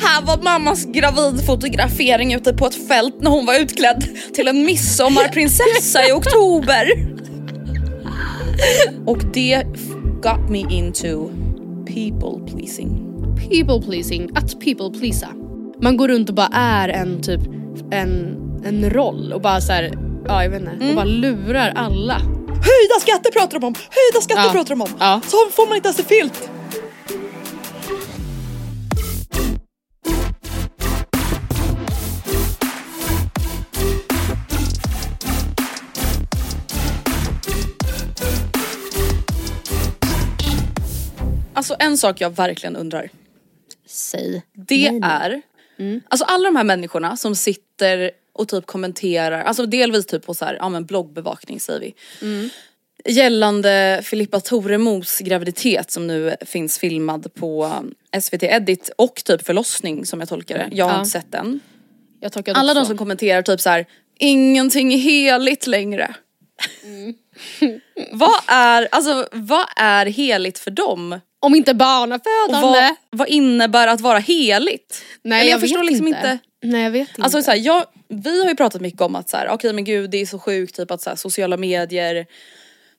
Här var mammas gravidfotografering ute på ett fält när hon var utklädd till en midsommarprinsessa i oktober. Och det got me into people pleasing. People pleasing, att people pleasa. Man går runt och bara är en typ en, en roll och bara så här, ja jag vet inte, Mm. och bara lurar alla. Höjda skatter pratar de om! Höjda skatter Ja. pratar de om! Ja. Så får man inte ens en filt! Alltså en sak jag verkligen undrar. Säg. Det Nej, är, alltså alla de här människorna som sitter och typ kommenterar, alltså delvis typ på så här, ja men bloggbevakning säger vi. Gällande Filippa Toremos graviditet som nu finns filmad på SVT Edit och typ förlossning som jag tolkar det. Jag har Ja. inte sett den. Alla de som kommenterar typ så här: ingenting är heligt längre. Mm. vad är, alltså vad är heligt för dem? Om inte barnafödande. vad, vad innebär att vara heligt? Nej Eller jag, jag förstår liksom inte. inte. Nej jag vet inte. Alltså så här, jag, vi har ju pratat mycket om att så här, okej men gud det är så sjukt typ att så här, sociala medier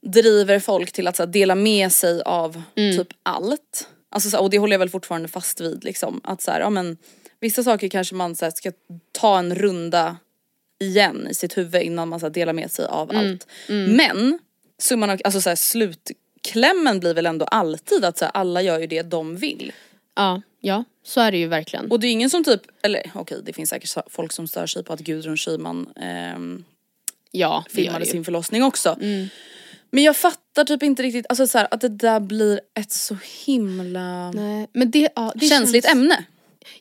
driver folk till att så här, dela med sig av Mm. typ allt. Alltså, så och det håller jag väl fortfarande fast vid liksom. Att så ja men vissa saker kanske man så ska ta en runda igen i sitt huvud innan man så delar med sig av Mm. allt. Men summan av, alltså så här, slutklämmen blir väl ändå alltid att så här, alla gör ju det de vill. ja, ja, så är det ju verkligen. Och det är ingen som typ, eller okej det finns säkert folk som stör sig på att Gudrun Schyman ehm, ja, filmade sin förlossning också. Men jag fattar typ inte riktigt, alltså så här, att det där blir ett så himla Nej, men det, ja, det känsligt känns, ämne.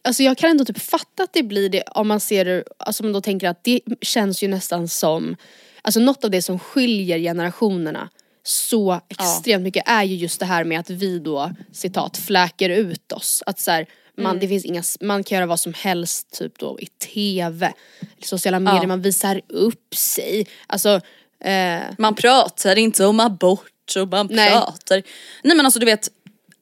Alltså jag kan ändå typ fatta att det blir det om man ser det, alltså man då tänker att det känns ju nästan som, alltså något av det som skiljer generationerna så extremt mycket är ju just det här med att vi då citat fläker ut oss. Att så här, man, Mm. det finns inga, man kan göra vad som helst typ då i tv, sociala medier, Ja. man visar upp sig. Alltså, eh, Man pratar inte om abort och man Nej. pratar. Nej men alltså du vet,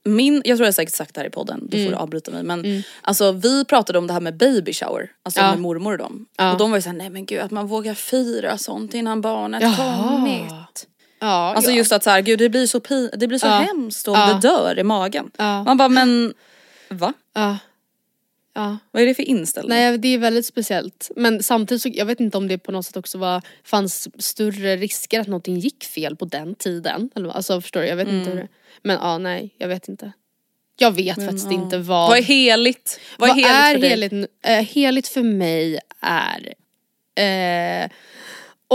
min, jag tror jag säkert sagt det här i podden, då får du avbryta mig men alltså vi pratade om det här med baby shower, alltså Ja. med mormor och dem. Ja. Och de var ju såhär, nej men gud att man vågar fira sånt innan barnet Jaha. kommit. Ja, Alltså ja. just att så här, gud det blir så, pi- det blir så Ja. hemskt om Ja. det dör i magen. Man bara men va? ja. Ja. Vad är det för inställning? Nej det är väldigt speciellt. Men samtidigt så, jag vet inte om det på något sätt också var, fanns större risker att någonting gick fel på den tiden. Alltså förstår du, jag vet inte hur det, Men ja nej, jag vet inte. Jag vet faktiskt Mm. ja. inte vad, Vad är heligt? Vad är heligt för dig? heligt, eh, heligt för mig är eh,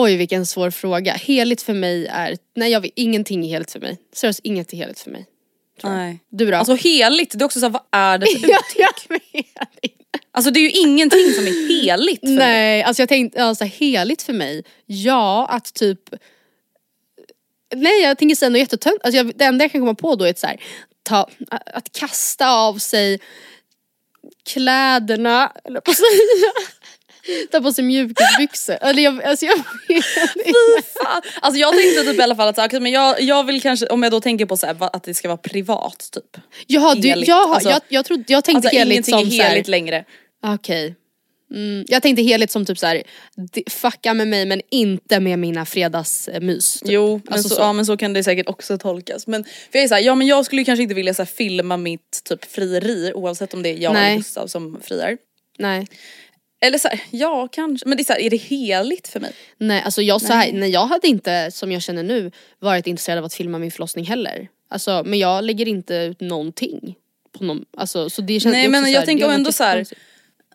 Oj vilken svår fråga. Heligt för mig är, nej jag vet, ingenting är heligt för mig. Seriöst inget är heligt för mig. Nej. Du då? Alltså heligt, det är också såhär, vad är det för uttryck? jag vet. Alltså det är ju ingenting som är heligt för mig. Nej, alltså jag tänkte, alltså heligt för mig, ja att typ Nej jag tänker säga något jättetönt, alltså jag, det enda jag kan komma på då är att, så här, ta, att kasta av sig kläderna, eller på att säga. Ta på sig mjukisbyxor. Eller jag, alltså jag vet. Alltså jag tänkte typ i alla fall att så här, men jag, jag vill kanske, om jag då tänker på så här, att det ska vara privat typ. Jaha, du, Heligt. jaha Alltså- jag, jag, trodde, jag tänkte Alltså heligt ingenting som är så här- heligt längre. Okej. Mm, jag tänkte heligt som typ såhär, fucka med mig men inte med mina fredagsmys. Typ. Jo men, Alltså så, så. Ja, men så kan det säkert också tolkas. Men för jag är så här, ja men jag skulle kanske inte vilja så här, filma mitt typ frieri oavsett om det är jag Nej. eller Gustav som friar. Nej. Eller så här, ja kanske, men det är, så här, är det heligt för mig? Nej alltså jag, så här, nej, jag hade inte som jag känner nu varit intresserad av att filma min förlossning heller. Alltså, men jag lägger inte ut någonting. På någon, alltså, så det känns, Nej, men jag tänker ändå så här.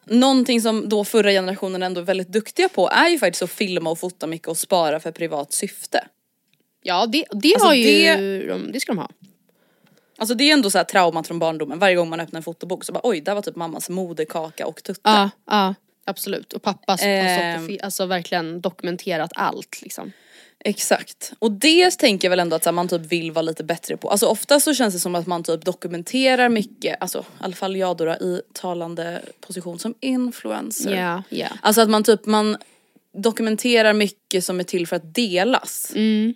Någonting som då förra generationen ändå är väldigt duktiga på är ju faktiskt att filma och fota mycket och spara för privat syfte. Ja det, det Alltså, har ju, det- de, det ska de ha. Alltså det är ändå så här traumat från barndomen. Varje gång man öppnar en fotobok så bara oj, där var typ mammas moderkaka och tutte. Ja, ja absolut. Och pappa som har Ehm. alltså, verkligen dokumenterat allt liksom. Exakt. Och det tänker jag väl ändå att här, man typ vill vara lite bättre på. Alltså ofta så känns det som att man typ dokumenterar mycket, alltså i alla fall jag då, då i talande position som influencer. Ja, ja. Alltså att man typ, man dokumenterar mycket som är till för att delas. Mm.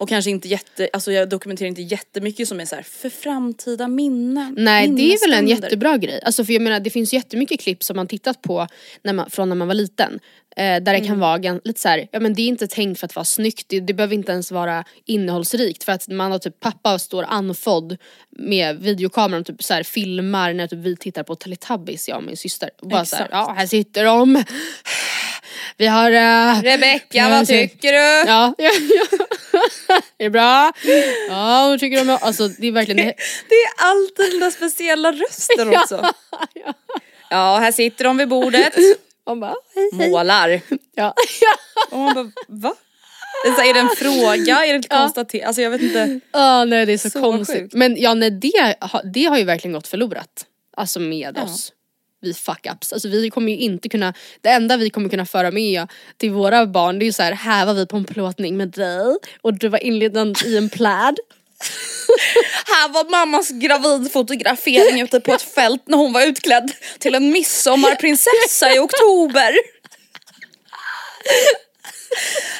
Och kanske inte jätte, alltså jag dokumenterar inte jättemycket som är så här för framtida minnen. Nej det är väl en jättebra grej. Alltså för jag menar det finns jättemycket klipp som man tittat på när man, från när man var liten. Eh, där det Mm. kan vara lite så här, ja men det är inte tänkt för att vara snyggt, det, det behöver inte ens vara innehållsrikt för att man har typ pappa står anfodd med videokameran och typ så här, filmar när typ vi tittar på Teletubbies jag och min syster. Och bara så här, Exakt. ja här sitter de. Vi har... Uh, Rebecka vad tycker du? Ja, ja, ja. är det bra? Ja, vad tycker du om Alltså det är verkligen det. Det är alltid den där speciella rösten också. ja. Ja här sitter de vid bordet, Man bara, hej, hej. målar. Ja. Och man bara va? Är, så är det en fråga? Är det ett konstaterande? Alltså jag vet inte. Ja nej det är så, Så konstigt. sjukt. Men ja nej det, det har ju verkligen gått förlorat. Alltså med oss. Vi fuck-ups. Alltså vi kommer ju inte kunna, det enda vi kommer kunna föra med till våra barn det är ju så här, här var vi på en plåtning med dig och du var inledande i en pläd. Här var mammas gravidfotografering ute på ett fält när hon var utklädd till en midsommarprinsessa i oktober.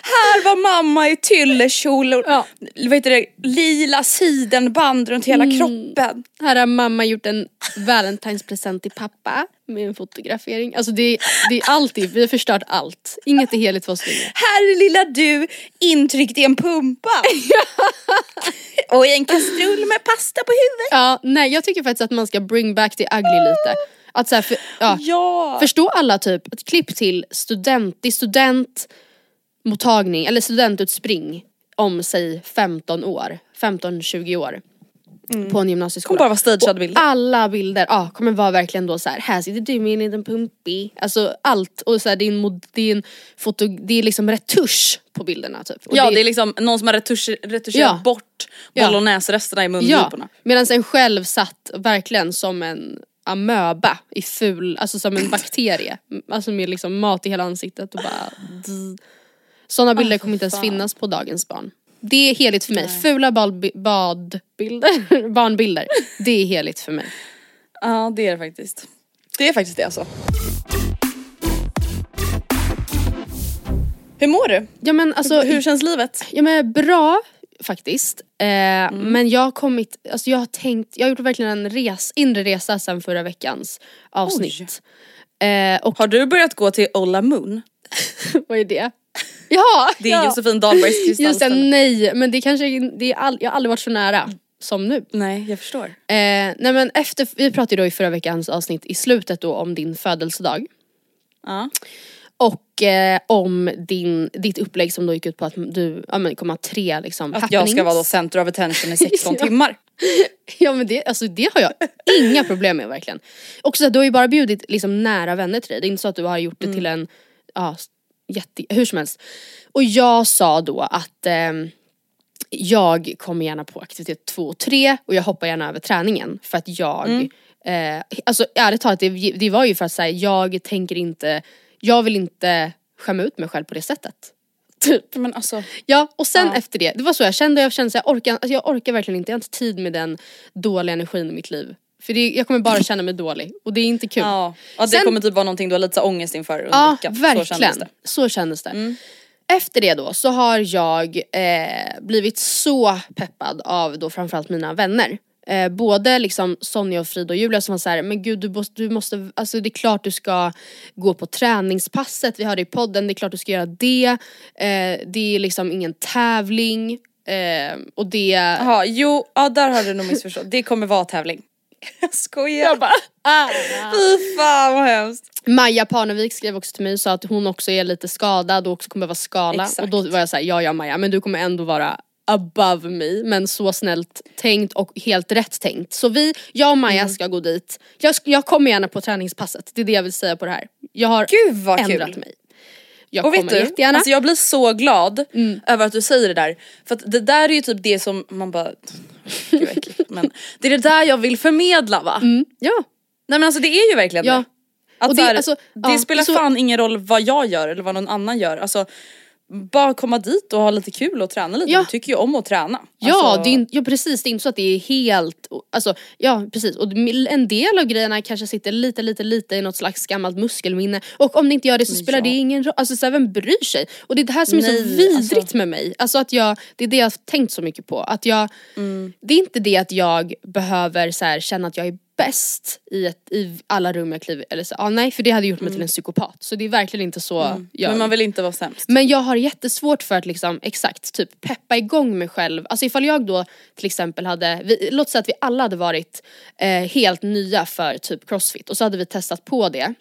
Här var mamma i tyllekjol och Ja. vad heter det, lila sidenband runt hela kroppen. Här har mamma gjort en valentinspresent till pappa med en fotografering. Alltså det, det är alltid, vi har förstört allt. Inget är heligt för oss längre. Här är lilla du intryckt i en pumpa. och i en kastrull med pasta på huvudet. Ja, nej jag tycker faktiskt att man ska bring back the ugly lite. Att så här, för, ja, Ja. Förstå alla typ ett klipp till student, det är studentmottagning eller studentutspring om säg 15 år, 15-20 år. På en gymnasieskola. Kommer bara vara stagead Och bilder. Alla bilder ja, kommer vara verkligen då så här. här sitter du med en liten pumpi. Alltså allt och så här, det, är en det, är foto, det är liksom retusch på bilderna typ. Och Ja det är liksom någon som har retusch, retuscherat Ja. bort Ja. bolognese-resterna i Ja, mungiporna. medan en själv satt verkligen som en amöba i ful, alltså som en bakterie. Alltså med liksom mat i hela ansiktet och bara Sådana bilder Ah, kommer inte ens finnas på dagens barn. Det är heligt för mig. Fula bad, badbilder, barnbilder, det är heligt för mig. Ja det är det faktiskt. Det är faktiskt det alltså. Hur mår du? Ja men alltså, Hur känns livet? ja, men bra faktiskt. Eh, Mm. Men jag har kommit, alltså jag har tänkt, jag har gjort verkligen en res, inre resa sen förra veckans avsnitt. Eh, och Har du börjat gå till Ola Moon? vad är det? Ja! Det är ja. Josefin Dahlbergs Just det, kristallställe. nej men det kanske, det är all, jag har aldrig varit så nära som nu. Nej jag förstår. Eh, nej men efter, vi pratade då i förra veckans avsnitt i slutet då om din födelsedag. Ja. Och eh, om din, ditt upplägg som då gick ut på att du ja, men, kommer ha tre liksom Att jag ska happenings. vara då center of attention i 16 Ja. timmar. Ja men det, alltså, det har jag inga problem med verkligen. Också så här, du har ju bara bjudit liksom, nära vänner till dig, det är inte så att du har gjort det till en, ja, jätte, hur som helst. Och jag sa då att ehm, jag kommer gärna på aktivitet två och tre och jag hoppar gärna över träningen för att jag eh, alltså ärligt talat det, det var ju för att säga jag tänker inte, jag vill inte skämma ut mig själv på det sättet. Typ. Men alltså, Ja och sen Ja. efter det, det var så jag kände, jag kände så jag orkar, alltså jag orkar verkligen inte, jag har inte tid med den dåliga energin i mitt liv. För det, jag kommer bara känna mig dålig och det är inte kul. ja. ja det Sen- kommer typ vara någonting du har lite så ångest inför under Ja, veckan. Så verkligen. kändes det. Mm. Så kändes det. Efter det då så har jag eh, blivit så peppad av då framförallt mina vänner. Eh, både liksom Sonja och Frida och Julia som var såhär, men gud du måste, du måste, alltså det är klart du ska gå på träningspasset, vi hörde i podden, det är klart du ska göra det. Eh, det är liksom ingen tävling. Eh, och det... Jaha, jo, ja där har du nog missförstått. Det kommer vara tävling. Jag skojar. Jag bara, ah. Fy fan vad hemskt. Maja Parnevik skrev också till mig och sa att hon också är lite skadad och också kommer behöva skala. Exakt. Och då var jag såhär, ja ja Maja men du kommer ändå vara above me men så snällt tänkt och helt rätt tänkt. Så vi, jag och Maja Mm. ska gå dit. Jag, jag kommer gärna på träningspasset, det är det jag vill säga på det här. Jag har Gud vad ändrat kul. mig. Jag Och vet du, jättegärna. alltså jag blir så glad Mm. över att du säger det där. För att det där är ju typ det som man bara, gud äckligt. men det är det där jag vill förmedla va? ja. Nej men alltså det är ju verkligen Ja. det. Att Och det, här, alltså, det ja, spelar så- fan ingen roll vad jag gör eller vad någon annan gör. Alltså, bara komma dit och ha lite kul och träna lite. Ja. Du tycker ju om att träna. Ja, Alltså, det är, ja precis, det är inte så att det är helt, alltså ja precis och en del av grejerna kanske sitter lite lite lite i något slags gammalt muskelminne och om det inte gör det så spelar ja. det ingen roll, alltså så här, vem bryr sig? Och det är det här som är så Nej, vidrigt alltså. med mig, alltså att jag, det är det jag har tänkt så mycket på, att jag, det är inte det att jag behöver så här, känna att jag är bäst i, ett, i alla rum jag kliver eller så, ah, nej för det hade gjort mig till en psykopat så det är verkligen inte så jag Men man vill inte vara sämst. men jag har jättesvårt för att liksom exakt typ peppa igång mig själv. Alltså ifall jag då till exempel hade, vi, låt säga att vi alla hade varit eh, helt nya för typ crossfit och så hade vi testat på det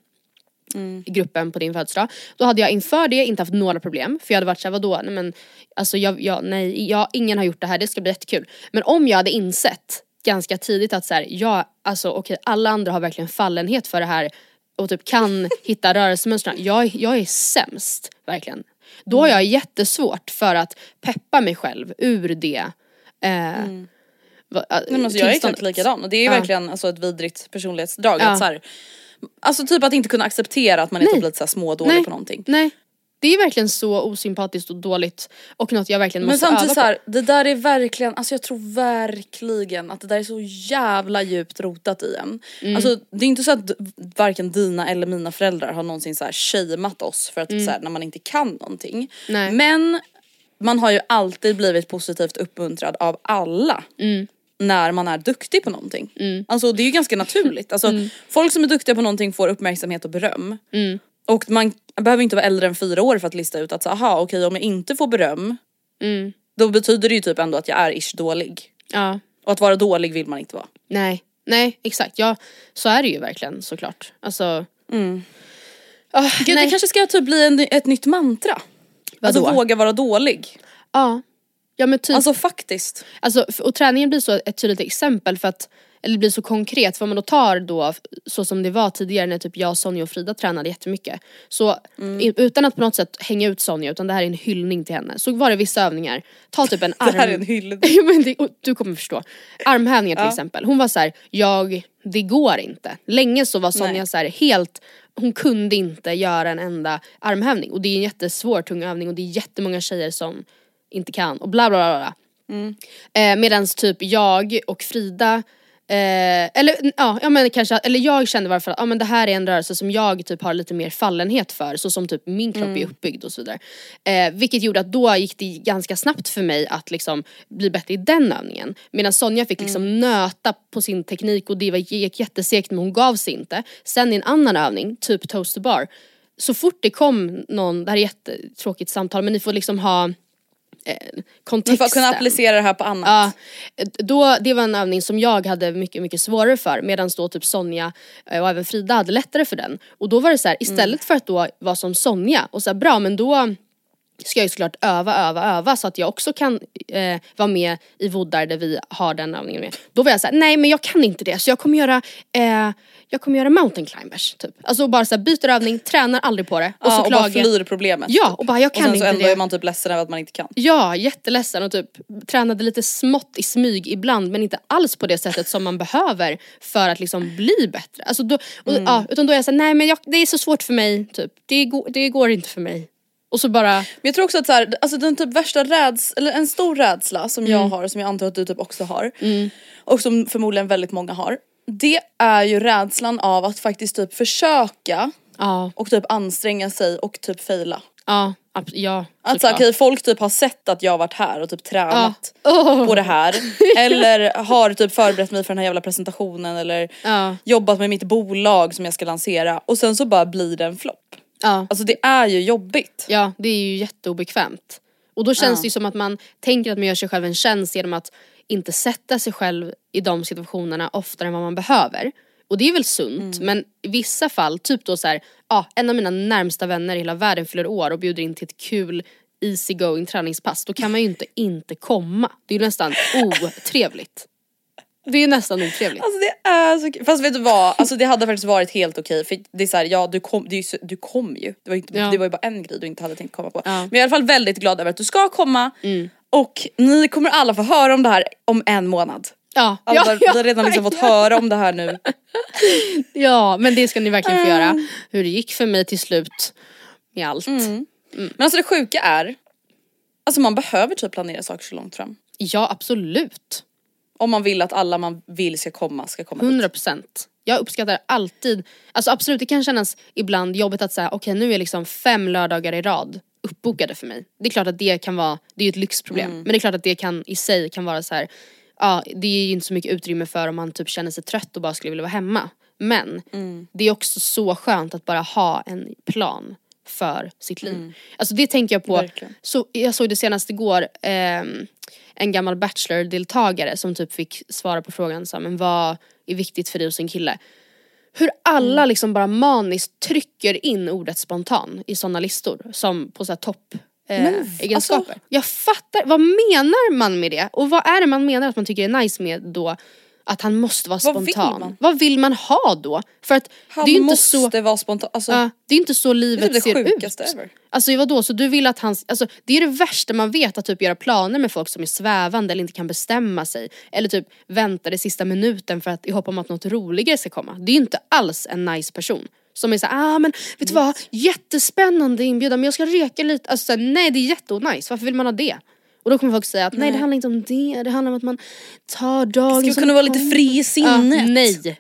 i gruppen på din födelsedag. Då hade jag inför det inte haft några problem för jag hade varit såhär vadå, nej men alltså jag, jag, nej, jag, ingen har gjort det här, det ska bli jättekul. Men om jag hade insett ganska tidigt att såhär, jag, alltså okej alla andra har verkligen fallenhet för det här och typ kan hitta rörelsemönstren. Jag, jag är sämst, verkligen. Då har jag jättesvårt för att peppa mig själv ur det. Eh, va- äh, Nej, men alltså, jag är exakt likadan och det är ju Ja. verkligen alltså, ett vidrigt personlighetsdrag. Ja. Att, så här, alltså typ att inte kunna acceptera att man är Nej. typ lite så här smådålig Nej. på någonting. Nej. Det är verkligen så osympatiskt och dåligt och något jag verkligen Men måste samtidigt öva på. här, det där är verkligen, alltså jag tror verkligen att det där är så jävla djupt rotat i en. Mm. Alltså det är inte så att varken dina eller mina föräldrar har någonsin så här shameat oss för att så här, när man inte kan någonting. Mm. Nej. Men man har ju alltid blivit positivt uppmuntrad av alla. Mm. När man är duktig på någonting. Alltså det är ju ganska naturligt. Alltså, Mm. Folk som är duktiga på någonting får uppmärksamhet och beröm. Och man behöver inte vara äldre än fyra år för att lista ut att så, aha okej om jag inte får beröm Mm. då betyder det ju typ ändå att jag är ish dålig. Ja, Och att vara dålig vill man inte vara. nej, nej exakt. Ja, så är det ju verkligen såklart. Alltså. Ah, Gud nej. det kanske ska typ bli en, ett nytt mantra. Vadå? Alltså våga vara dålig. Ja. Ja men typ. Alltså faktiskt. Alltså, och träningen blir så ett tydligt exempel för att eller det blir så konkret för om man då tar då så som det var tidigare när typ jag, Sonja och Frida tränade jättemycket. Så i, utan att på något sätt hänga ut Sonja utan det här är en hyllning till henne. Så var det vissa övningar, ta typ en arm... Det här är en hyllning. Du kommer förstå. Armhävningar till exempel. Hon var så här: jag, det går inte. Länge så var Sonja Nej. så här helt, hon kunde inte göra en enda armhävning. Och det är en jättesvår tung övning och det är jättemånga tjejer som inte kan och bla bla bla. bla. Eh, Medan typ jag och Frida Eh, eller ja, ja men kanske, eller jag kände varför att ja, men det här är en rörelse som jag typ har lite mer fallenhet för, så som typ min kropp är uppbyggd och så vidare. Eh, vilket gjorde att då gick det ganska snabbt för mig att liksom bli bättre i den övningen. Medan Sonja fick liksom nöta på sin teknik och det var, gick jättesegt men hon gav sig inte. Sen i en annan övning, typ toast to bar, så fort det kom någon, det här är jättetråkigt samtal men ni får liksom ha eh, Men kontexten. för att kunna applicera det här på annat. Ja, då, det var en övning som jag hade mycket, mycket svårare för medan då typ Sonja eh, och även Frida hade lättare för den. Och då var det så här, istället för att då vara som Sonja och så här, bra men då ska jag ju såklart öva, öva, öva så att jag också kan eh, vara med i voddar där vi har den övningen med. Då var jag såhär, nej men jag kan inte det så jag kommer göra, eh, jag kommer göra mountain climbers typ. Alltså bara såhär byter övning, tränar aldrig på det. Och Ja, så och bara flyr problemet. Ja och bara jag och kan sen så inte ändå det. är man typ ledsen över att man inte kan. Ja, jätteledsen och typ tränade lite smått i smyg ibland men inte alls på det sättet som man behöver för att liksom bli bättre. Alltså då, och, Mm. ja, utan då är jag såhär, nej men jag, det är så svårt för mig, typ. det, det går inte för mig. Och så bara, Men jag tror också att så här, alltså den typ värsta räds eller en stor rädsla som Mm. jag har, som jag antar att du typ också har. Och som förmodligen väldigt många har. Det är ju rädslan av att faktiskt typ försöka ja, och typ anstränga sig och typ faila. ja, ja. Att så, såklart. okej, folk typ har sett att jag har varit här och typ tränat Åh. på det här. Eller har typ förberett mig för den här jävla presentationen eller Ja. jobbat med mitt bolag som jag ska lansera och sen så bara blir det en flopp. Ja. Alltså det är ju jobbigt. ja, det är ju jätteobekvämt. Och då känns Ja. det ju som att man tänker att man gör sig själv en tjänst genom att inte sätta sig själv i de situationerna oftare än vad man behöver. Och det är väl sunt men i vissa fall, typ då så här, ja, en av mina närmsta vänner i hela världen fyller år och bjuder in till ett kul easy going träningspass. Då kan man ju inte inte komma. Det är ju nästan otrevligt. Det är nästan otrevligt. Alltså det är så kul. Fast vet du vad, alltså det hade faktiskt varit helt okej för det är såhär, ja du kom, det är ju du kom ju. Det var, inte, Ja. det var ju bara en grej du inte hade tänkt komma på. Ja. Mm. Men jag är i alla fall väldigt glad över att du ska komma och ni kommer alla få höra om det här om en månad. Ja, Alltså, ja, vi har redan liksom fått höra om det här nu. ja, men det ska ni verkligen få Mm. göra. Hur det gick för mig till slut med allt. Men alltså det sjuka är, alltså man behöver typ planera saker så långt fram. Ja, absolut. Om man vill att alla man vill ska komma ska komma dit. 100 procent. Jag uppskattar alltid, alltså absolut det kan kännas ibland jobbigt att säga okej nu är liksom fem lördagar i rad uppbokade för mig. Det är klart att det kan vara, det är ju ett lyxproblem. Men det är klart att det kan i sig kan vara så här. ja det är ju inte så mycket utrymme för om man typ känner sig trött och bara skulle vilja vara hemma. Men det är också så skönt att bara ha en plan för sitt liv. Alltså det tänker jag på, Verkligen. så, jag såg det senast igår, ehm, en gammal bachelor-deltagare som typ fick svara på frågan så här, men vad är viktigt för dig hos en kille? Hur alla Mm. liksom bara maniskt trycker in ordet spontan i sådana listor som på så här topp eh, Men egenskaper. alltså- Jag fattar, vad menar man med det? Och vad är det man menar att man tycker är nice med då? Att han måste vara Vad vill spontan. man? Vad vill man ha då? För att Han det är ju inte måste så, vara spontan. Alltså, ja, det är inte så det är livet typ det ser sjukaste ut. ever. Alltså vadå, så du vill att han, alltså det är det värsta man vet att typ göra planer med folk som är svävande eller inte kan bestämma sig. Eller typ vänta det sista minuten för att i hopp om att något roligare ska komma. Det är ju inte alls en nice person. Som är såhär, ah men vet du vad, jättespännande inbjudan men jag ska reka lite. Alltså nej det är jätteonajs, varför vill man ha det? Och då kommer folk säga att nej, det handlar inte om det, det handlar om att man tar dagen Ska vi kunna vara lite fri i sinnet? Ja, nej.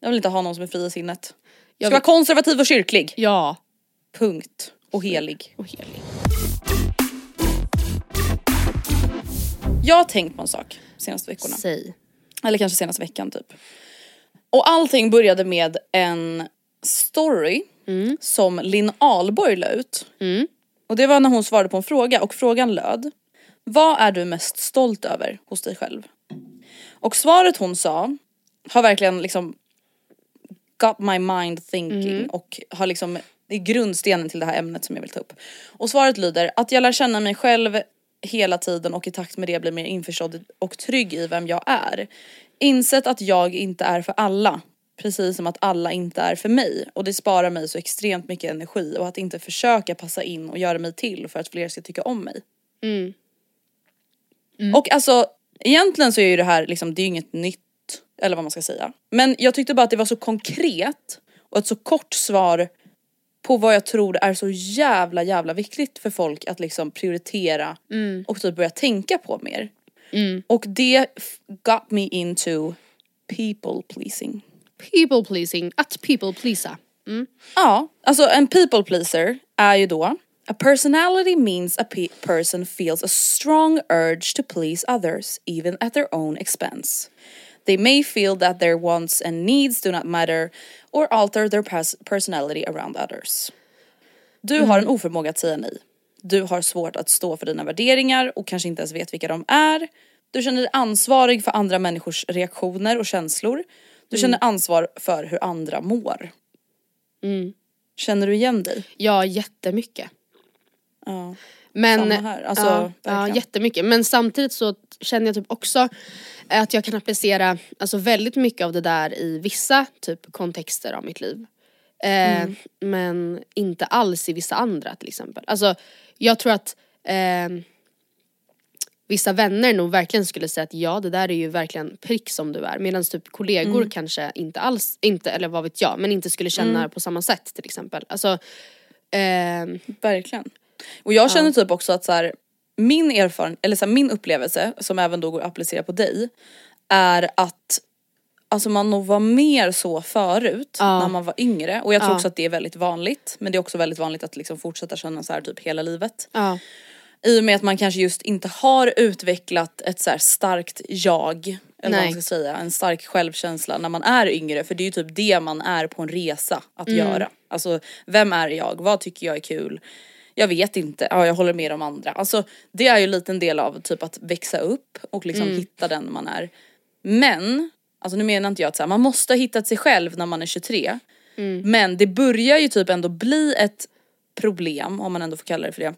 Jag vill inte ha någon som är fri i sinnet. Ska Jag vara konservativ och kyrklig. Ja. Punkt. Och helig. Och helig. Jag har tänkt på en sak senaste veckorna. Säg. Eller kanske senaste veckan typ. Och allting började med en story som Linn Ahlborg la ut. Och det var när hon svarade på en fråga och frågan löd. Vad är du mest stolt över hos dig själv? Och svaret hon sa har verkligen liksom got my mind thinking och har liksom det är grundstenen till det här ämnet som jag vill ta upp. Och svaret lyder att jag lär känna mig själv hela tiden och i takt med det blir mer införstådd och trygg i vem jag är. Insett att jag inte är för alla. Precis som att alla inte är för mig och det sparar mig så extremt mycket energi och att inte försöka passa in och göra mig till för att fler ska tycka om mig. Och alltså egentligen så är ju det här liksom, det är ju inget nytt eller vad man ska säga. Men jag tyckte bara att det var så konkret och ett så kort svar på vad jag tror är så jävla jävla viktigt för folk att liksom prioritera och typ börja tänka på mer. Och det got me into people pleasing. People pleasing, att people pleasa. Ja, alltså en people pleaser är ju då A personality means a pe- person feels a strong urge to please others, even at their own expense. They may feel that their wants and needs do not matter or alter their pers- personality around others. Du har en oförmåga att säga nej. Du har svårt att stå för dina värderingar och kanske inte ens vet vilka de är. Du känner dig ansvarig för andra människors reaktioner och känslor. Du känner ansvar för hur andra mår. Känner du igen dig? Ja, jättemycket. Ja. Men, Samma här, alltså, ja, ja, jättemycket. Men samtidigt så känner jag typ också att jag kan applicera alltså väldigt mycket av det där i vissa typ kontexter av mitt liv. Eh, Mm. Men inte alls i vissa andra till exempel. Alltså jag tror att eh, vissa vänner nog verkligen skulle säga att ja det där är ju verkligen prick som du är. Medan typ kollegor Mm. kanske inte alls, inte, eller vad vet jag, men inte skulle känna på samma sätt till exempel. Alltså, ehm, Verkligen. Och jag känner typ också att så här, min erfarenhet, eller så här, min upplevelse som även då går att applicera på dig är att Alltså man nog var mer så förut Ja. när man var yngre och jag tror Ja. också att det är väldigt vanligt men det är också väldigt vanligt att liksom fortsätta känna så här typ hela livet. ja. I och med att man kanske just inte har utvecklat ett så starkt jag, eller vad Nej. man ska säga, en stark självkänsla när man är yngre för det är ju typ det man är på en resa att Mm. göra. Alltså vem är jag, vad tycker jag är kul? Jag vet inte, ja jag håller med de andra. Alltså det är ju en liten del av typ att växa upp och liksom Mm. hitta den man är. Men, alltså nu menar inte jag att så här, man måste ha hittat sig själv när man är 23. Mm. Men det börjar ju typ ändå bli ett problem, om man ändå får kalla det för det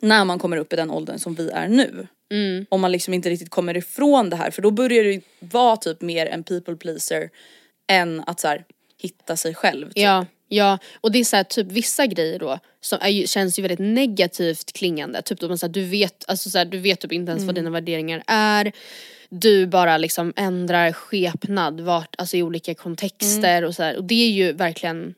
när man kommer upp i den åldern som vi är nu. Mm. Om man liksom inte riktigt kommer ifrån det här för då börjar det vara typ mer en people pleaser än att så här, hitta sig själv. Typ. Ja, ja. Och det är så här, typ vissa grejer då som är känns ju väldigt negativt klingande. Typ då man så här, du vet, alltså så här, du vet typ inte ens vad dina värderingar är. Du bara liksom ändrar skepnad vart, alltså i olika kontexter och så här. Och det är ju verkligen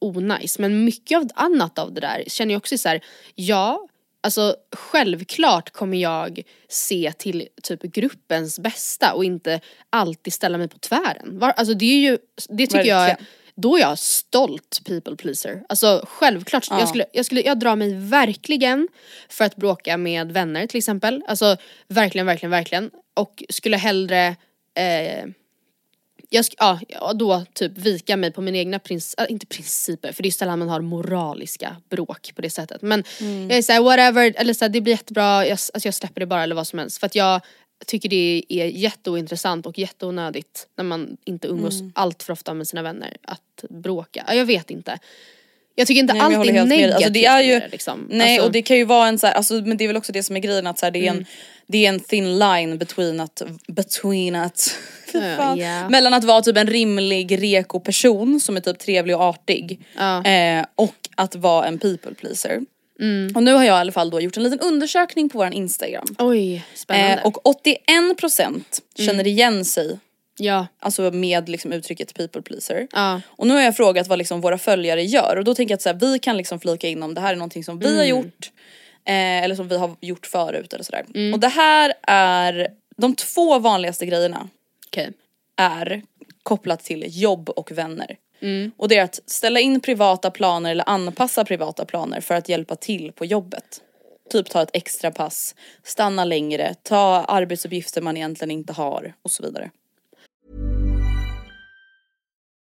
onajs. Men mycket av annat av det där känner jag också så här, ja Alltså självklart kommer jag se till typ gruppens bästa och inte alltid ställa mig på tvären. Var, alltså det är ju, det tycker jag, Verkligen. Då är jag stolt people pleaser. Alltså självklart, jag, skulle, jag, skulle, jag drar mig verkligen för att bråka med vänner till exempel. Alltså verkligen, verkligen, verkligen. Och skulle hellre eh, jag sk- ja, ja, då typ vika mig på mina egna principer, inte principer för det är sällan man har moraliska bråk på det sättet. Men Mm. jag är såhär whatever, eller såhär det blir jättebra, jag, alltså jag släpper det bara eller vad som helst. För att jag tycker det är jätteointressant och jätteonödigt när man inte umgås Mm. allt för ofta med sina vänner att bråka. Ja, jag vet inte. Jag tycker inte Nej, allt är negativt Alltså, det är ju, liksom. Nej alltså, och det kan ju vara en så här, alltså, men det är väl också det som är grejen att så här, det, är en, det är en thin line between att, between att fan, ja. mellan att vara typ en rimlig reko person som är typ trevlig och artig Ja. eh, och att vara en people pleaser. Mm. Och nu har jag i alla fall då gjort en liten undersökning på våran instagram. Oj, spännande. Eh, och 81% känner igen sig ja, Alltså med liksom uttrycket people pleaser. Ja. Och nu har jag frågat vad liksom våra följare gör och då tänker jag att så här, vi kan liksom flika in om det här är någonting som vi Mm. har gjort eh, eller som vi har gjort förut eller sådär. Mm. Och det här är de två vanligaste grejerna okej. är kopplat till jobb och vänner. Mm. Och det är att ställa in privata planer eller anpassa privata planer för att hjälpa till på jobbet. Typ ta ett extra pass, stanna längre, ta arbetsuppgifter man egentligen inte har och så vidare.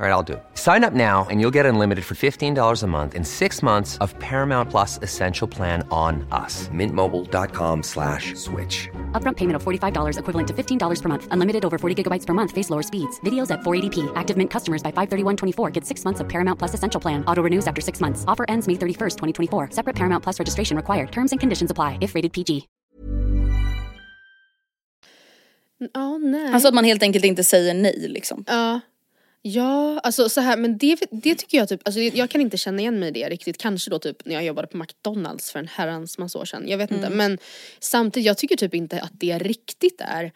All right, I'll do it. Sign up now and you'll get unlimited for $15 a month in six months of Paramount Plus Essential Plan on us. Mintmobile.com slash switch. Upfront payment of $45 equivalent to $15 per month. Unlimited over 40 gigabytes per month. Face lower speeds. Videos at 480p. Active Mint customers by 531.24 get six months of Paramount Plus Essential Plan. Auto renews after six months. Offer ends May 31st, 2024. Separate Paramount Plus registration required. Terms and conditions apply if rated PG. Ja, mm, ah, nej. Alltså att man helt enkelt inte säger nej liksom. Ja. Ja, alltså så här, men det, det tycker jag typ, alltså jag kan inte känna igen mig i det riktigt. Kanske då typ när jag jobbade på McDonalds för en herrans massa år sedan. Jag vet inte. Men samtidigt, jag tycker typ inte att det riktigt är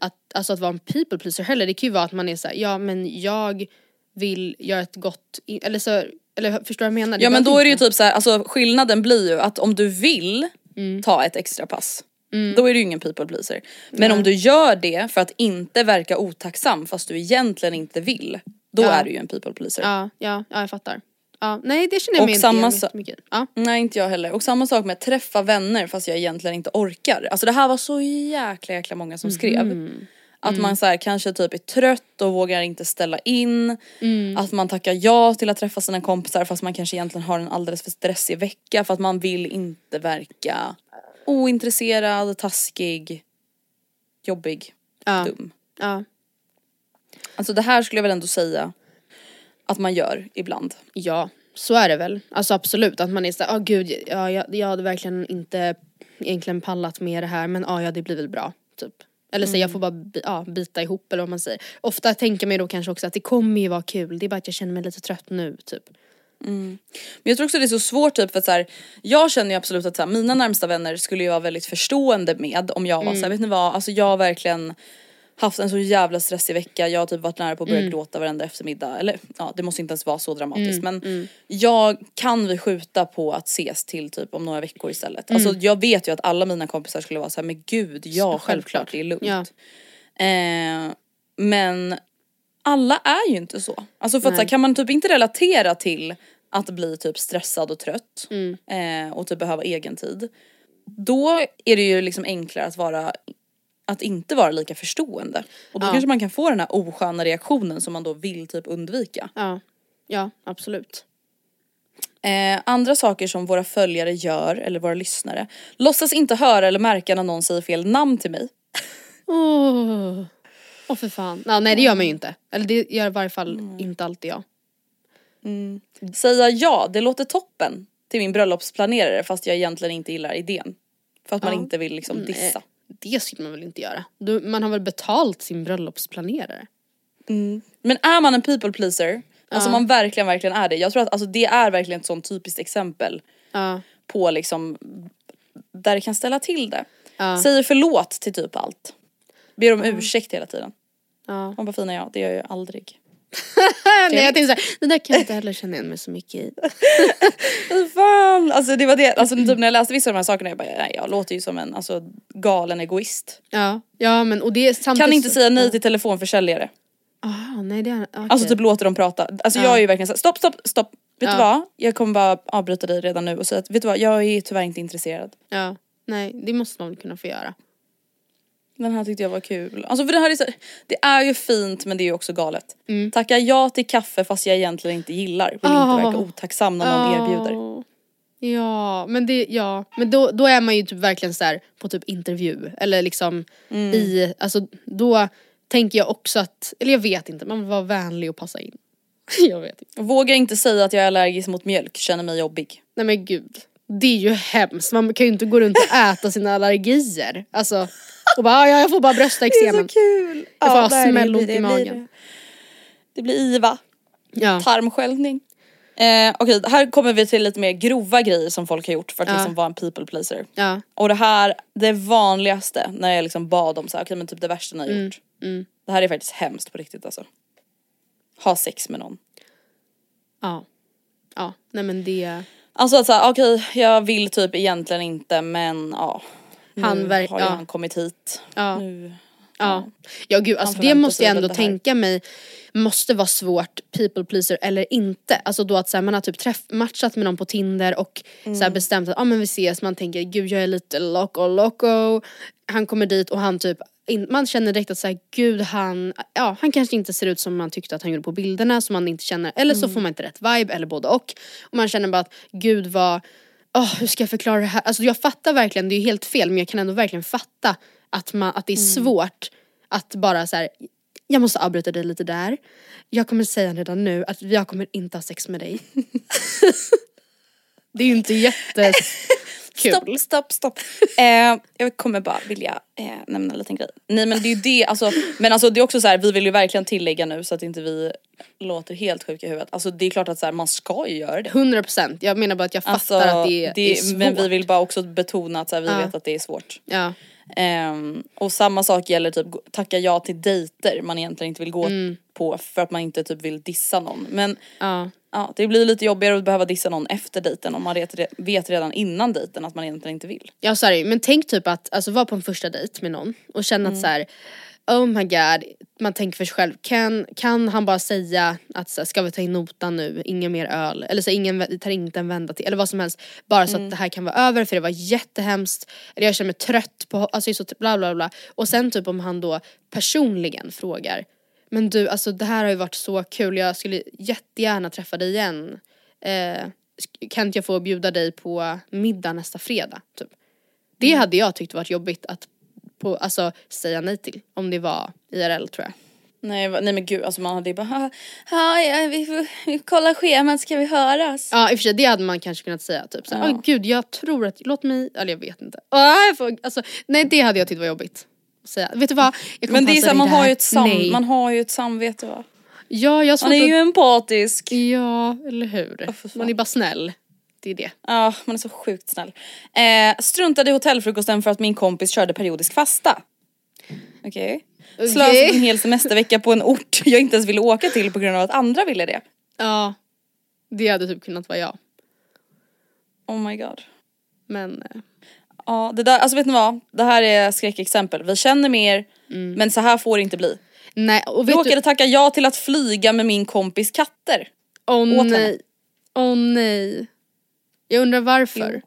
att, alltså att vara en people pleaser heller. Det kan ju vara att man är så här, ja men jag vill göra ett gott, eller så, eller förstår du vad jag menar? Ja men då är det ju typ så här, alltså skillnaden blir ju att om du vill Mm. ta ett extra pass Då är du ju ingen people pleaser. Men om du gör det för att inte verka otacksam fast du egentligen inte vill. Då Ja. är du ju en people pleaser. Ja, ja, ja jag fattar. Ja, nej det känner jag mig inte samma igen mycket. Ja. Nej inte jag heller. Och samma sak med att träffa vänner fast jag egentligen inte orkar. Alltså det här var så jäkla jäkla många som skrev. Mhm. Att Mm. man så här, kanske typ är trött och vågar inte ställa in. Mm. Att man tackar ja till att träffa sina kompisar fast man kanske egentligen har en alldeles för stressig vecka för att man vill inte verka ointresserad, taskig, jobbig, Ja. dum. Ja. Alltså det här skulle jag väl ändå säga att man gör ibland. ja, så är det väl. Alltså absolut att man är såhär, åh gud, ja, jag, jag hade verkligen inte egentligen pallat med det här men ja, ja det blir väl bra. Typ. Eller så jag får bara bi- ja, bita ihop eller vad man säger. Ofta tänker man ju då kanske också att det kommer ju vara kul, det är bara att jag känner mig lite trött nu typ. Men jag tror också det är så svårt typ för att så här, jag känner ju absolut att så här, mina närmsta vänner skulle ju vara väldigt förstående med om jag var så här, vet ni vad, alltså jag har verkligen haft en så jävla stressig vecka, jag har typ varit nära på att börja gråta varenda eftermiddag. Eller ja, det måste inte ens vara så dramatiskt men jag kan vi skjuta på att ses till typ om några veckor istället. Alltså jag vet ju att alla mina kompisar skulle vara så här, men gud ja självklart det är lugnt. Ja. Eh, men alla är ju inte så. Alltså för att så här, kan man typ inte relatera till att bli typ stressad och trött Mm. eh, och typ behöva egen tid. Då är det ju liksom enklare att vara att inte vara lika förstående. Och då Ja. kanske man kan få den här osköna reaktionen som man då vill typ undvika. Ja, ja absolut. Eh, andra saker som våra följare gör, eller våra lyssnare, låtsas inte höra eller märka när någon säger fel namn till mig. Åh, Åh för fan. Ja, nej det gör man ju inte. Eller det gör i varje fall inte alltid jag. Säga ja, det låter toppen till min bröllopsplanerare fast jag egentligen inte gillar idén. För att man Ja. inte vill liksom dissa. Det skulle man väl inte göra? Du, man har väl betalt sin bröllopsplanerare? Men är man en people pleaser, alltså man verkligen verkligen är det. Jag tror att alltså, det är verkligen ett sånt typiskt exempel Ja. på liksom där det kan ställa till det. Ja. Säger förlåt till typ allt. Ber om ursäkt hela tiden. Ja. Man bara fina jag, det gör jag aldrig. Nej jag tänkte såhär, det där kan jag inte heller känna igen mig så mycket i. Fan! Alltså det var det, alltså typ när jag läste vissa av de här sakerna jag bara nej jag låter ju som en alltså, galen egoist. Ja, ja men och det är samtidigt Kan inte säga nej till telefonförsäljare. Ah, nej det är, okay. Alltså typ låter dem prata. Alltså jag är ju verkligen såhär, stopp stopp stopp. Vet du Ja. vad? Jag kommer bara avbryta dig redan nu och säga att vet du vad, jag är tyvärr inte intresserad. Ja, nej det måste man väl kunna få göra. Den här tyckte jag var kul. Alltså för det här är så, det är ju fint men det är ju också galet. Mm. Tacka ja till kaffe fast jag egentligen inte gillar. Vill Ah. inte verka otacksam när någon erbjuder. Åh. Ja, men det, ja, men då, då är man ju typ verkligen så här på typ intervju eller liksom Mm. i, alltså då tänker jag också att, eller jag vet inte, man vill vara vänlig och passa in. jag vet inte. Vågar inte säga att jag är allergisk mot mjölk, känner mig jobbig. Nej men gud, det är ju hemskt, man kan ju inte gå runt och äta sina allergier. Alltså, och bara "Ah, ja, jag får bara brösteksemen. kul! Jag får ha smällont i magen. Det blir IVA, Ja. tarmsköljning. Eh, Okej, här kommer vi till lite mer grova grejer som folk har gjort för att Ja. liksom vara en people pleaser. Ja. Och det här, det vanligaste när jag liksom bad om så här, okej men typ det värsta ni har gjort. Det här är faktiskt hemskt på riktigt alltså. Ha sex med någon. Ja. Ja, nej men det, Alltså att såhär, okej jag vill typ egentligen inte men ja. Han nu har ju ja. han kommit hit. ja. Nu. Ja, ja gud alltså det måste jag ändå tänka mig måste vara svårt people pleaser eller inte. Alltså då att så här, man har typ träff, matchat med någon på Tinder och så Mm. här bestämt att ah, men vi ses, man tänker gud jag är lite loco loco. Han kommer dit och han typ in, man känner direkt att så här, gud han, ja han kanske inte ser ut som man tyckte att han gjorde på bilderna som man inte känner, eller så Mm. får man inte rätt vibe eller både och. Och man känner bara att gud vad, åh hur ska jag förklara det här? Alltså jag fattar verkligen, det är ju helt fel men jag kan ändå verkligen fatta att, man, att det är Mm. svårt att bara så här, jag måste avbryta dig lite där. Jag kommer säga redan nu att jag kommer inte ha sex med dig. det är ju inte jättekul. Stopp, stopp, stopp. eh, jag kommer bara vilja eh, nämna en liten grej. Nej men det är ju det, alltså, men alltså det är också så här, vi vill ju verkligen tillägga nu så att inte vi låter helt sjuka i huvudet. Alltså det är klart att så här, man ska ju göra det. 100% jag menar bara att jag fattar Alltså, att det, är- det är svårt. men vi vill bara också betona att så här, vi Ja. vet att det är svårt. Ja, Ehm, och samma sak gäller typ tacka ja till dejter man egentligen inte vill gå på för att man inte typ vill dissa någon. Men Ja. Ja, det blir lite jobbigare att behöva dissa någon efter dejten om man vet, redan innan dejten att man egentligen inte vill. Ja sorry men tänk typ att alltså, vara på en första dejt med någon och känna att så här. Oh my god, man tänker för sig själv, kan, kan han bara säga att så här, ska vi ta in notan nu, ingen mer öl, eller så ingen tar inte en vända till, eller vad som helst. Bara så att det här kan vara över för det var jättehemskt, eller jag känner mig trött på, alltså så bla bla bla. Och sen typ om han då personligen frågar, men du alltså det här har ju varit så kul, jag skulle jättegärna träffa dig igen. Eh, kan inte jag få bjuda dig på middag nästa fredag? Typ. Det Mm. hade jag tyckt varit jobbigt att på, alltså, säga nej till. Om det var IRL tror jag. Nej, nej men gud alltså man hade ju bara "Ha, ha, ja, vi får vi kollar schemat, ska vi höras? Ja i och för sig det hade man kanske kunnat säga typ såhär, Ja. "Åh, gud jag tror att, låt mig, eller jag vet inte. Ah, jag får, alltså, nej det hade jag tyckt var jobbigt. Säga. Vet du vad? Men det är så här, man har ju ett sam, Nej. man har ju ett samvete va? Ja jag Man är ju empatisk. Ja eller hur. fan. man är bara snäll. Det är det. Ja, man är så sjukt snäll. Eh, struntade i hotellfrukosten för att min kompis körde periodisk fasta. Okej. Okej. Slösade en hel semestervecka på en ort jag inte ens ville åka till på grund av att andra ville det. Ja. Det hade typ kunnat vara jag. Oh my god. Men eh, Ja, det där, alltså vet ni vad? Det här är skräckexempel. Vi känner mer, men så här får det inte bli. nej och Jag vet råkade du. tacka ja till att flyga med min kompis katter. Åh åt henne. nej. Åh nej. Jag undrar varför. Jo.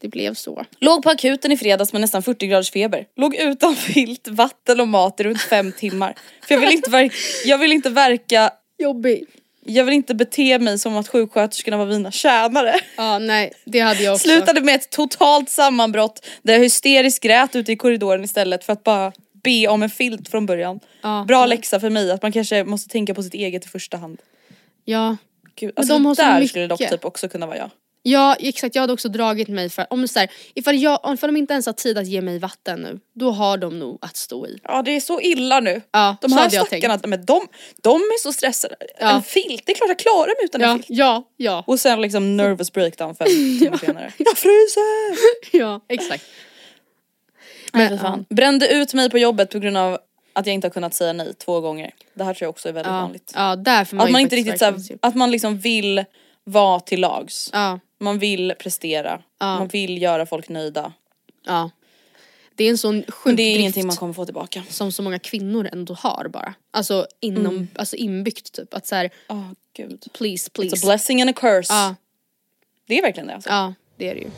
Det blev så. Låg på akuten i fredags med nästan 40 graders feber. Låg utan filt, vatten och mat i runt fem timmar. För jag vill inte, verka, jag vill inte verka, Jobbigt. Jag vill inte bete mig som att sjuksköterskorna var mina tjänare. Ja nej det hade jag också. Slutade med ett totalt sammanbrott där jag hysteriskt grät ute i korridoren istället för att bara be om en filt från början. Ja. Bra läxa för mig att man kanske måste tänka på sitt eget i första hand. Ja. Gud, Men alltså de det har så där mycket. skulle dock typ också kunna vara jag. Ja exakt jag hade också dragit mig för om så här, ifall, jag, ifall de inte ens har tid att ge mig vatten nu då har de nog att stå i. Ja det är så illa nu. Ja, de här stackarna, men de, de är så stressade. Ja. En filt, det är klart jag klarar mig utan en Ja filt. ja ja Och sen liksom nervous breakdown fem timmar senare. Jag fryser! ja exakt. Men, Men, fan. Brände ut mig på jobbet på grund av att jag inte har kunnat säga nej två gånger. Det här tror jag också är väldigt Ja, vanligt. ja där får man Att man inte riktigt såhär, att man liksom vill vara till lags. Ja Man vill prestera. Ja. Man vill göra folk nöjda. ja. Det är en sån sjuk Men det är ingenting man kommer få tillbaka. som så många kvinnor ändå har bara. Alltså inom, Mm. alltså inbyggt typ att såhär Åh gud. please It's please. a blessing and a curse. Ja Det är verkligen det alltså. ja det är det ju.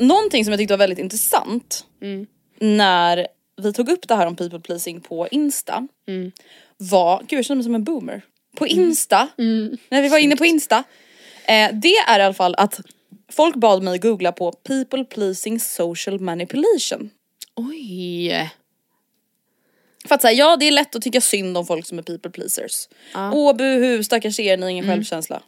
Någonting som jag tyckte var väldigt intressant Mm. när vi tog upp det här om people pleasing på Insta Mm. var, gud jag känner mig som en boomer. På Insta, när vi var inne på Insta. Eh, det är i alla fall att folk bad mig googla på people pleasing social manipulation. Oj. För att säga, ja det är lätt att tycka synd om folk som är people pleasers. Ja. Åh buhu, stackars er, ni har ingen självkänsla.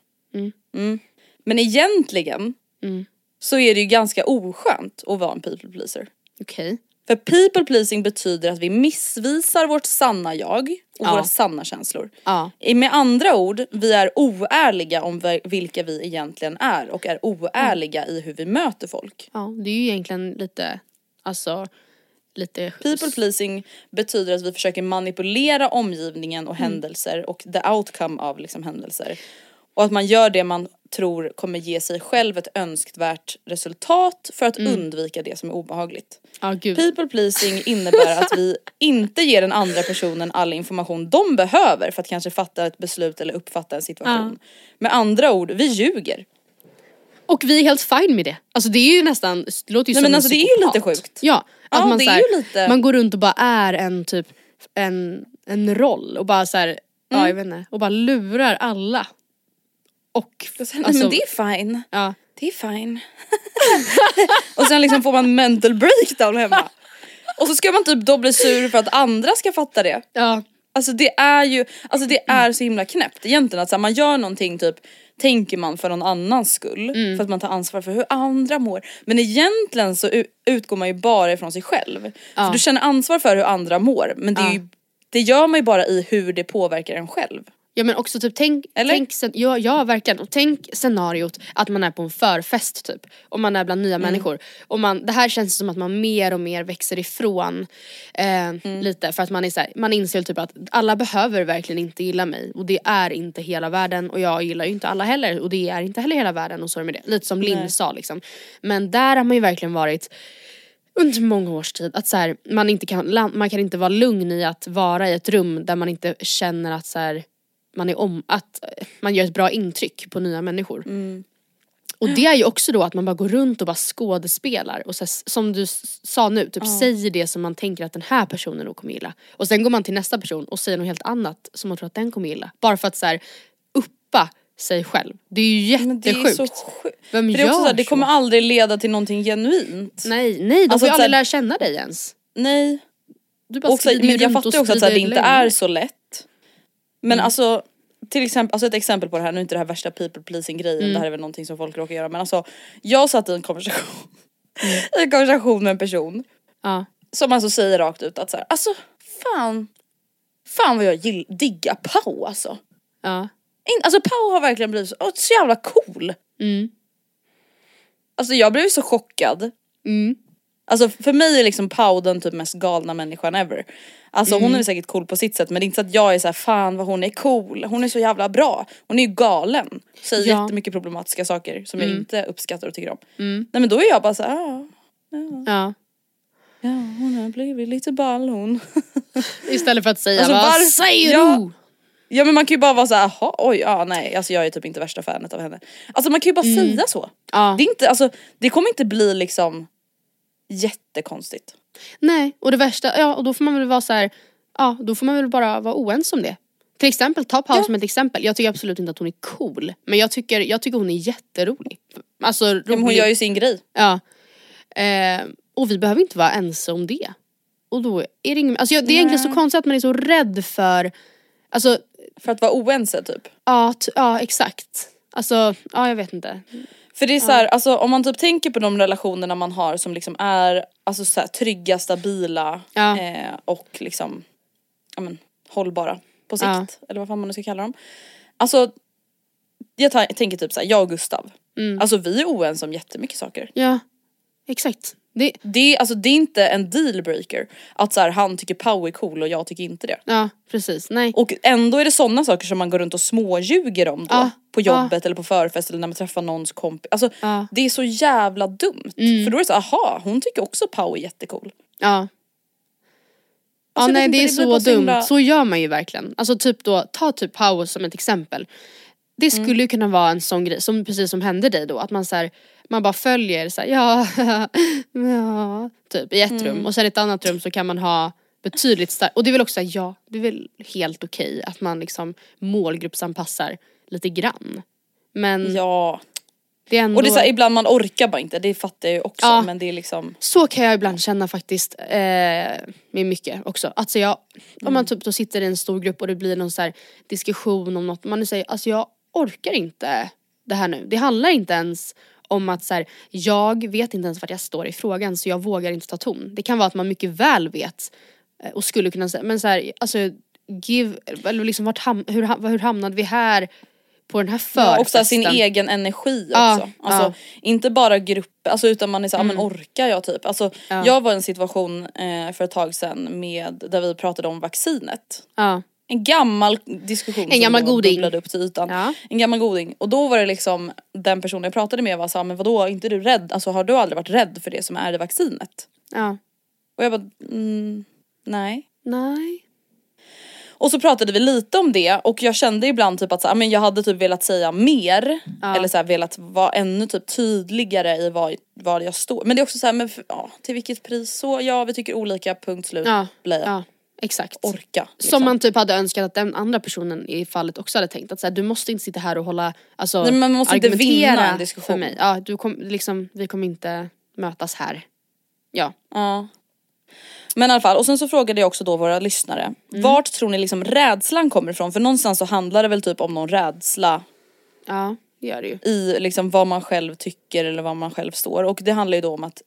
Mm. Men egentligen Mm. så är det ju ganska oskönt att vara en people pleaser. Okej. För people pleasing betyder att vi missvisar vårt sanna jag och Ja. våra sanna känslor. Ja. Med andra ord, vi är oärliga om vi- vilka vi egentligen är och är oärliga i hur vi möter folk. Ja det är ju egentligen lite, alltså lite People pleasing betyder att vi försöker manipulera omgivningen och Mm. händelser och the outcome av liksom händelser. Och att man gör det man tror kommer ge sig själv ett önskvärt resultat för att Mm. undvika det som är obehagligt. Gud. People pleasing innebär att vi inte ger den andra personen all information de behöver för att kanske fatta ett beslut eller uppfatta en situation. Med andra ord, vi ljuger. Och vi är helt fine med det. Alltså det är ju nästan, det låter ju Nej, som men en alltså, det är ju lite sjukt. Ja, att Ja, man, det så är här, lite- man går runt och bara är en typ, en, en roll och bara så här, ja Mm. jag vet inte, och bara lurar alla. Och Sen, alltså, men det är fine. ja, Det är fine. och sen liksom får man mental breakdown hemma. Och så ska man typ då bli sur för att andra ska fatta det. ja, Alltså det är ju, alltså det är så himla knäppt egentligen att så här, man gör någonting typ tänker man för någon annans skull Mm. för att man tar ansvar för hur andra mår. Men egentligen så utgår man ju bara ifrån sig själv. Ja. För du känner ansvar för hur andra mår men det, Ja. ju, det gör man ju bara i hur det påverkar en själv. Ja men också typ tänk, Eller? tänk sen, ja, ja verkligen, och tänk scenariot att man är på en förfest typ. Och man är bland nya människor. Och man, det här känns som att man mer och mer växer ifrån eh, lite. För att man är så här, man inser typ att alla behöver verkligen inte gilla mig. Och det är inte hela världen. Och jag gillar ju inte alla heller. Och det är inte heller hela världen. Och så är det med det. Lite som Linn sa liksom. Men där har man ju verkligen varit under många års tid att så här, man, inte kan, man kan inte vara lugn i att vara i ett rum där man inte känner att så här, man är om, att man gör ett bra intryck på nya människor. Och det är ju också då att man bara går runt och bara skådespelar och så här, som du sa nu, typ säger det som man tänker att den här personen nog kommer gilla. Och sen går man till nästa person och säger något helt annat som man tror att den kommer gilla. Bara för att så här, uppa sig själv. Det är ju Men det är jättesjukt. så sjukt. Vem För det, gör så här, det så? kommer aldrig leda till någonting genuint. Nej, nej de Alltså får ju så aldrig lära känna dig ens. Nej. Du bara Och så, men jag fattar också att så det inte är så lätt. Men alltså till exempel, alltså ett exempel på det här, nu är inte det här värsta people pleasing grejen, det här är väl någonting som folk råkar göra men alltså jag satt i en konversation, i en konversation med en person Ja. som alltså säger rakt ut att så här, alltså fan, fan vad jag gill, diggar Pau alltså. Ja. In, alltså Pau har verkligen blivit så, så jävla cool. Mm. Alltså jag blev så chockad. Mm. Alltså för mig är liksom Pau den typ mest galna människan ever. Alltså hon är säkert cool på sitt sätt men det är inte så att jag är så här, fan vad hon är cool, hon är så jävla bra. Hon är ju galen. Säger Ja. jättemycket problematiska saker som jag inte uppskattar och tycker om. Nej men då är jag bara så här, "Ah, Ja. ja hon har blivit lite ball hon. Istället för att säga Alltså, vad säger Ja. du? ja men man kan ju bara vara så här, "Jaha, oj ja nej alltså jag är typ inte värsta fanet av henne. Alltså man kan ju bara säga så. Ja. Det, är inte, alltså, det kommer inte bli liksom jättekonstigt. Nej, och det värsta, ja och då får man väl vara så här, ja då får man väl bara vara oense om det. Till exempel, ta Paul Ja. som ett exempel. Jag tycker absolut inte att hon är cool. Men jag tycker, jag tycker hon är jätterolig. Alltså rolig. Men hon gör ju sin grej. Ja. Eh, och vi behöver inte vara ense om det. Och då är det ingen, alltså jag- det är egentligen så konstigt att man är så rädd för, alltså För att vara oense typ. ja, ja exakt. Alltså, ja jag vet inte. För det är så här, alltså om man typ tänker på de relationerna man har som liksom är alltså så här, trygga, stabila Ja. eh, och liksom ja, men, hållbara på sikt. Ja. Eller vad fan man nu ska kalla dem. Alltså jag tänker typ så här, jag och Gustav. Mm. Alltså vi är oense om jättemycket saker. Ja, exakt. Det, Det, alltså, det är inte en dealbreaker att så här, han tycker Pau är cool och jag tycker inte det. ja precis, nej. Och ändå är det sådana saker som man går runt och småljuger om då. Ja, På jobbet eller på förfest eller när man träffar någons kompis. Alltså Ja. Mm. det är så jävla dumt. För då är det så aha hon tycker också Pau är jättecool. Ja. Ja Alltså, nej det är så dumt, så himla- så gör man ju verkligen. Alltså typ då, ta typ paus som ett exempel. Det Mm. skulle ju kunna vara en sån grej, som precis som hände dig då, att man så här, man bara följer så här, ja, ja, typ i ett Mm. rum och sen i ett annat rum så kan man ha betydligt starkt, och det är väl också så här, ja, det är väl helt okej att man liksom målgruppsanpassar lite grann. Men Ja. det är ändå... Och det är så här, ibland man orkar bara inte, det fattar jag ju också Ja. men det är liksom Så kan jag ibland känna faktiskt eh, med mycket också. Alltså jag, om man typ då sitter i en stor grupp och det blir någon så här diskussion om något, man säger alltså jag orkar inte det här nu. Det handlar inte ens om att så här, jag vet inte ens vart jag står i frågan så jag vågar inte ta ton. Det kan vara att man mycket väl vet eh, och skulle kunna säga, men så här, alltså give, eller liksom vart ham, hur, hur hamnade vi här på den här förfesten? ja, också sin egen energi också. Alltså inte bara grupper, alltså, utan man är såhär, men orkar jag typ? Alltså, Mm. Ja. Jag var i en situation eh, för ett tag sedan med, där vi pratade om vaccinet. Ja. En gammal diskussion En som gammal då goding. bubblade upp till ytan. Ja. En gammal goding. Och då var det liksom den personen jag pratade med var sa men vadå, är inte du rädd? Alltså har du aldrig varit rädd för det som är i vaccinet? ja. Och jag bara, mm, nej. Nej. Och så pratade vi lite om det och jag kände ibland typ att så, här, men jag hade typ velat säga mer. Ja. Eller så här, velat vara ännu typ tydligare i vad, vad jag står. Men det är också så här, men för, ja, till vilket pris så? Ja vi tycker olika, punkt slut. Ja. Exakt. Orka. liksom. Som man typ hade önskat att den andra personen i fallet också hade tänkt att så här, du måste inte sitta här och hålla, alltså Nej, man måste inte vinna en diskussion. för mig. Ja, du kom, liksom, vi kommer inte mötas här. Ja. Ja. Men i alla fall, och sen så frågade jag också då våra lyssnare. Mm. Vart tror ni liksom rädslan kommer ifrån? För någonstans så handlar det väl typ om någon rädsla Ja, det gör det ju. i liksom vad man själv tycker eller vad man själv står. Och det handlar ju då om att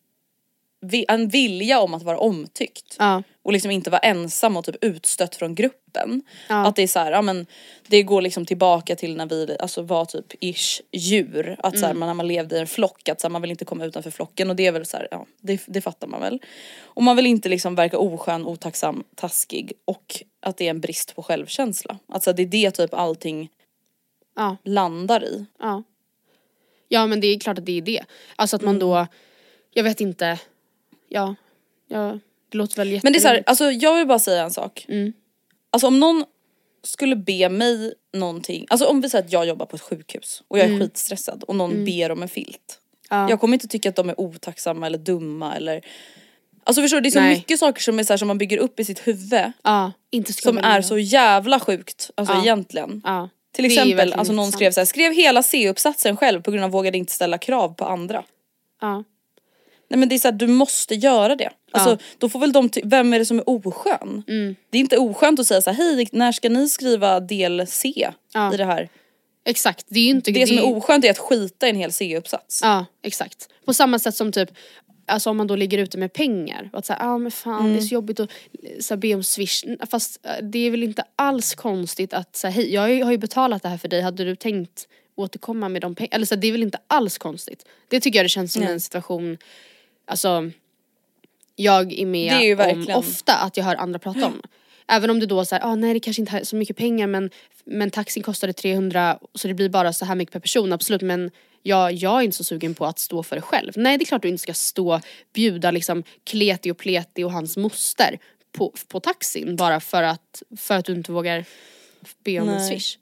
en vilja om att vara omtyckt. Ja. Och liksom inte vara ensam och typ utstött från gruppen. Ja. Att det är så här, ja men det går liksom tillbaka till när vi alltså var typ ish djur. Att så här, man, när man levde i en flock, att så här, man vill inte komma utanför flocken och det är väl så här, ja det, det fattar man väl. Och man vill inte liksom verka oskön, otacksam, taskig och att det är en brist på självkänsla. Alltså det är det typ allting Ja. landar i. Ja. Ja men det är klart att det är det. Alltså att man då, jag vet inte, ja, ja det låter väl Men det är så här, jätteroligt. alltså jag vill bara säga en sak. Mm. Alltså om någon skulle be mig någonting, alltså om vi säger att jag jobbar på ett sjukhus och jag är skitstressad och någon ber om en filt. Mm. Ja. Jag kommer inte tycka att de är otacksamma eller dumma eller Alltså förstår du, det är så Nej. mycket saker som, är så här, som man bygger upp i sitt huvud Ja, inte som är så jävla sjukt, alltså Ja. egentligen. Ja. Till exempel, alltså någon sant. skrev så här, skrev hela C-uppsatsen själv på grund av vågade inte ställa krav på andra. Ja. Nej men det är så här, du måste göra det. Alltså Ja. då får väl de, vem är det som är oskön? Mm. Det är inte oskönt att säga så här, hej när ska ni skriva del C Ja. i det här? Exakt, det är ju inte Det som är oskönt är att skita i en hel C-uppsats. Ja, exakt. På samma sätt som typ Alltså om man då ligger ute med pengar och att säga, ah, men fan det är Mm. så jobbigt att så här, be om swish. Fast eh, det är väl inte alls konstigt att säga hej jag har ju- har ju betalat det här för dig, hade du tänkt återkomma med de pengarna? Eller så här, det är väl inte alls konstigt. Det tycker jag det känns som Nej. en situation, alltså jag är med är om ofta att jag hör andra prata om. Även om det då säger, ah, nej det kanske inte är så mycket pengar men, men taxin kostade 300 så det blir bara så här mycket per person, absolut men jag, jag är inte så sugen på att stå för det själv. Nej det är klart du inte ska stå bjuda liksom Kleti och Pleti och hans moster på, på taxin bara för att, för att du inte vågar be om en Nej. swish.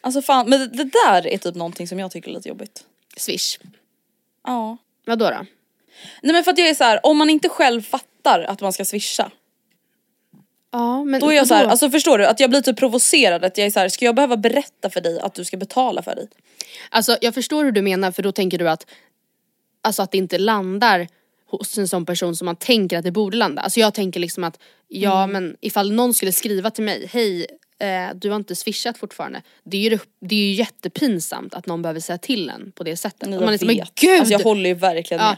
Alltså fan, men det, där är typ någonting som jag tycker är lite jobbigt. Swish. Ja. Vadå då? Nej men för att jag är så här, om man inte själv fattar att man ska swisha. Ja men Då är jag så här, alltså förstår du? Att jag blir typ provocerad att jag är så här, ska jag behöva berätta för dig att du ska betala för dig? Alltså jag förstår hur du menar för då tänker du att Alltså att det inte landar hos en sån person som man tänker att det borde landa. Alltså jag tänker liksom att ja Mm. men ifall någon skulle skriva till mig hej eh, du har inte swishat fortfarande. Det är, ju, det är ju jättepinsamt att någon behöver säga till en på det sättet. Och man jag så, men gud! Alltså jag håller ju verkligen ja. med.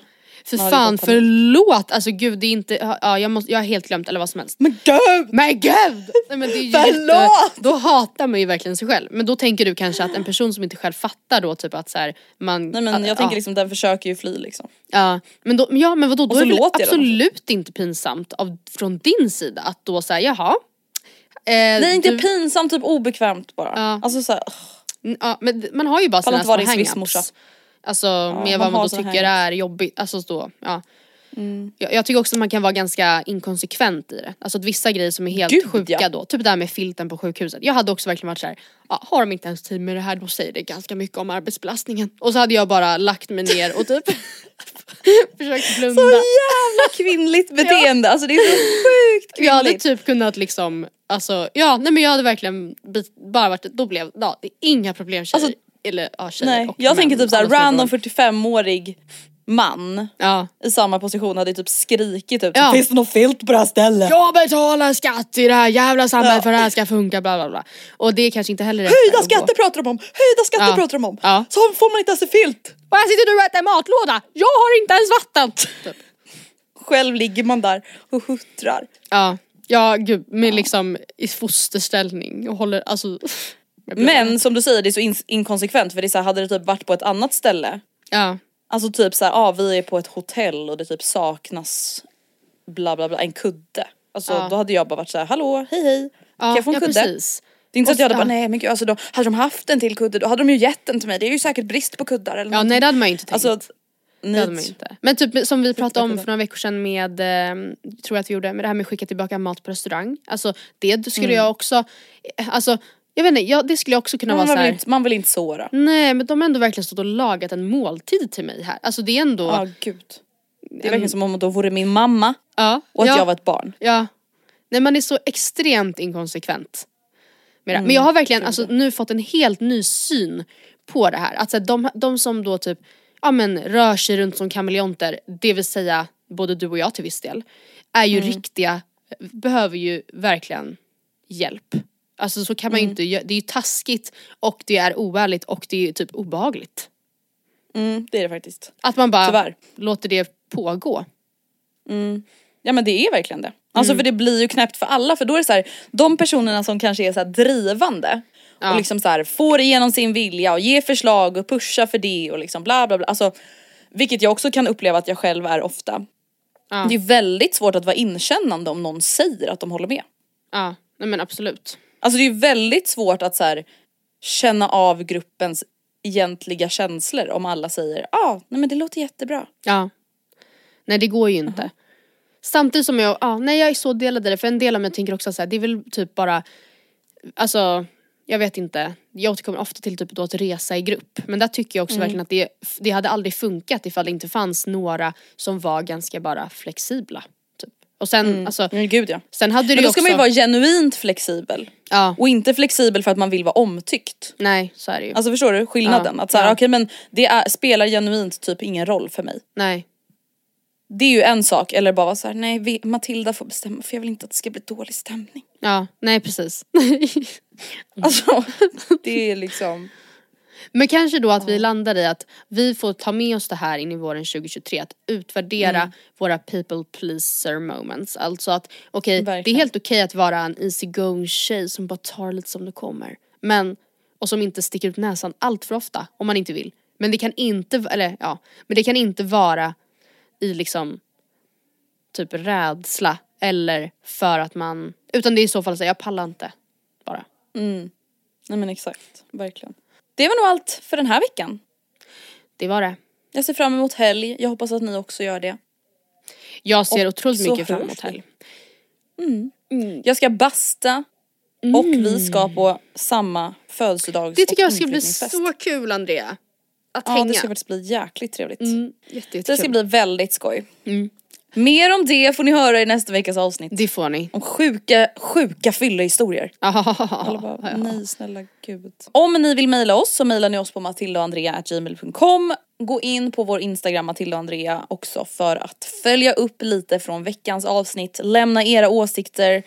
Hade fan förlåt, alltså gud det är inte, ja jag, måste, jag har helt glömt eller vad som helst. Men gud! Men gud! Nej, men det är Förlåt! jätte, då hatar man ju verkligen sig själv. Men då tänker du kanske att en person som inte själv fattar då typ att så här, man... Nej men att- jag tänker ja. liksom den försöker ju fly liksom. Ja men, då, ja, men vadå, då är det jag dem. absolut inte pinsamt av, från din sida att då säga jaha. Eh, Nej inte du, pinsamt, typ obekvämt bara. Ja. Alltså såhär, ja, men man har ju bara sina små hang-ups. Alltså med man vad man då tycker hang-ups. är jobbigt. Alltså då, ja. Mm. Jag, jag tycker också att man kan vara ganska inkonsekvent i det. Alltså att vissa grejer som är helt Gud, sjuka ja. då, typ det här med filten på sjukhuset. Jag hade också verkligen varit såhär, ja, har de inte ens tid med det här då säger det ganska mycket om arbetsbelastningen. Och så hade jag bara lagt mig ner och typ försökt blunda. så jävla kvinnligt beteende, alltså det är så sjukt Jag hade kvinnligt. typ kunnat liksom, alltså ja nej men jag hade verkligen bara varit, då blev, ja det är inga problem tjejer. Alltså, eller ja tjejer Nej, och jag män, tänker typ såhär random roll. 45-årig man Ja. i samma position hade typ skrikit typ Ja. Finns det något filt på det här stället? Jag betalar skatt i det här jävla samhället för att det här ska funka bla bla bla. Och det är kanske inte heller rätt Höjda skatter pratar de om, höjda skatter Ja. pratar de om. Ja. Så får man inte ens en filt. Och här sitter du och äter matlåda, jag har inte ens vatten! Typ. Själv ligger man där och huttrar. Ja, ja gud med liksom i fosterställning och håller alltså. Men som du säger det är så in- inkonsekvent för det är så här, hade det typ varit på ett annat ställe Ja, Alltså typ såhär, ah, vi är på ett hotell och det typ saknas bla bla bla, en kudde. Alltså Ja. då hade jag bara varit såhär, hallå, hej hej, kan ja, jag få en ja kudde? precis. Det är inte så att jag hade bara, nej men gud alltså då hade de haft en till kudde då hade de ju gett den till mig, det är ju säkert brist på kuddar eller Ja någonting. nej det hade man ju inte tänkt. Alltså, Det hade man inte. Men typ som vi pratade om för några veckor sedan med, eh, tror jag att vi gjorde, med det här med att skicka tillbaka mat på restaurang. Alltså det skulle jag också, alltså jag vet inte, jag, det skulle jag också kunna man, vara vill såhär. inte, man vill inte såra. Nej men de har ändå verkligen stått och lagat en måltid till mig här. Alltså det är ändå, Ja gud. Det är verkligen som om då vore min mamma ja. och att ja. jag var ett barn. Ja. Nej man är så extremt inkonsekvent. Med. Mm, Men jag har verkligen alltså, nu fått en helt ny syn på det här. Alltså, de, de som då typ ja, men, rör sig runt som kameleonter, det vill säga både du och jag till viss del, är Mm. ju riktiga, behöver ju verkligen hjälp. Alltså så kan man ju Mm. inte göra, det är ju taskigt och det är oärligt och det är ju typ obehagligt. Mm, det är det faktiskt. Att man bara Tyvärr. låter det pågå. Ja men det är verkligen det. Alltså för det blir ju knäppt för alla för då är det så här, de personerna som kanske är så drivande och liksom så här får igenom sin vilja och ger förslag och pushar för det och liksom bla bla bla. Alltså, vilket jag också kan uppleva att jag själv är ofta. Ja. Det är väldigt svårt att vara inkännande om någon säger att de håller med. Ja, nej men absolut. Alltså det är väldigt svårt att så här, känna av gruppens egentliga känslor om alla säger ja, ah, nej men det låter jättebra. Ja. Nej det går ju inte. Samtidigt som jag, ja, nej jag är så delad i det för en del av mig tänker också så här, det är väl typ bara, alltså jag vet inte, jag återkommer ofta till typ då att resa i grupp. Men där tycker jag också verkligen att det, det hade aldrig funkat ifall det inte fanns några som var ganska bara flexibla. Och sen, alltså, Men gud ja. sen hade det Men då också, ska man ju vara genuint flexibel. ja, Och inte flexibel för att man vill vara omtyckt. nej så är det ju. Alltså förstår du skillnaden? Ja, Att så här, ja. okej men det är, spelar genuint typ ingen roll för mig. nej. Det är ju en sak, eller bara vara så här, nej Matilda får bestämma för jag vill inte att det ska bli dålig stämning. Ja, nej precis. Alltså det är liksom. Men kanske då att vi landar i att vi får ta med oss det här in i våren 2023, att utvärdera Mm. våra people pleaser moments. Alltså att okej, det är helt okej att vara en easy going tjej som bara tar lite som det kommer. Men, och som inte sticker ut näsan allt för ofta om man inte vill. Men det kan inte, eller ja, men det kan inte vara i liksom typ rädsla eller för att man, utan det är i så fall så här, jag pallar inte bara. Nej men exakt, verkligen. Det var nog allt för den här veckan. Det var det. Jag ser fram emot helg, jag hoppas att ni också gör det. Jag ser Och otroligt mycket fram emot helg. Jag ska basta och vi ska på samma födelsedags Det tycker jag ska bli så kul Andrea. Att Ja hänga. det ska faktiskt bli jäkligt trevligt. mm, jätte, Så det ska bli väldigt skoj. Mer om det får ni höra i nästa veckas avsnitt. Det får ni. Om sjuka, sjuka fyllehistorier. Alla bara, ja. nej snälla gud. Om ni vill mejla oss så mejlar ni oss på matildaandrea.gmail.com Gå in på vår Instagram Matilda och Andrea också för att följa upp lite från veckans avsnitt, lämna era åsikter,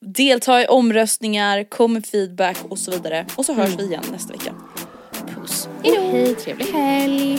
delta i omröstningar, kom med feedback och så vidare. Och så hörs vi igen nästa vecka. Puss. Hejdå. Hej, trevlig helg.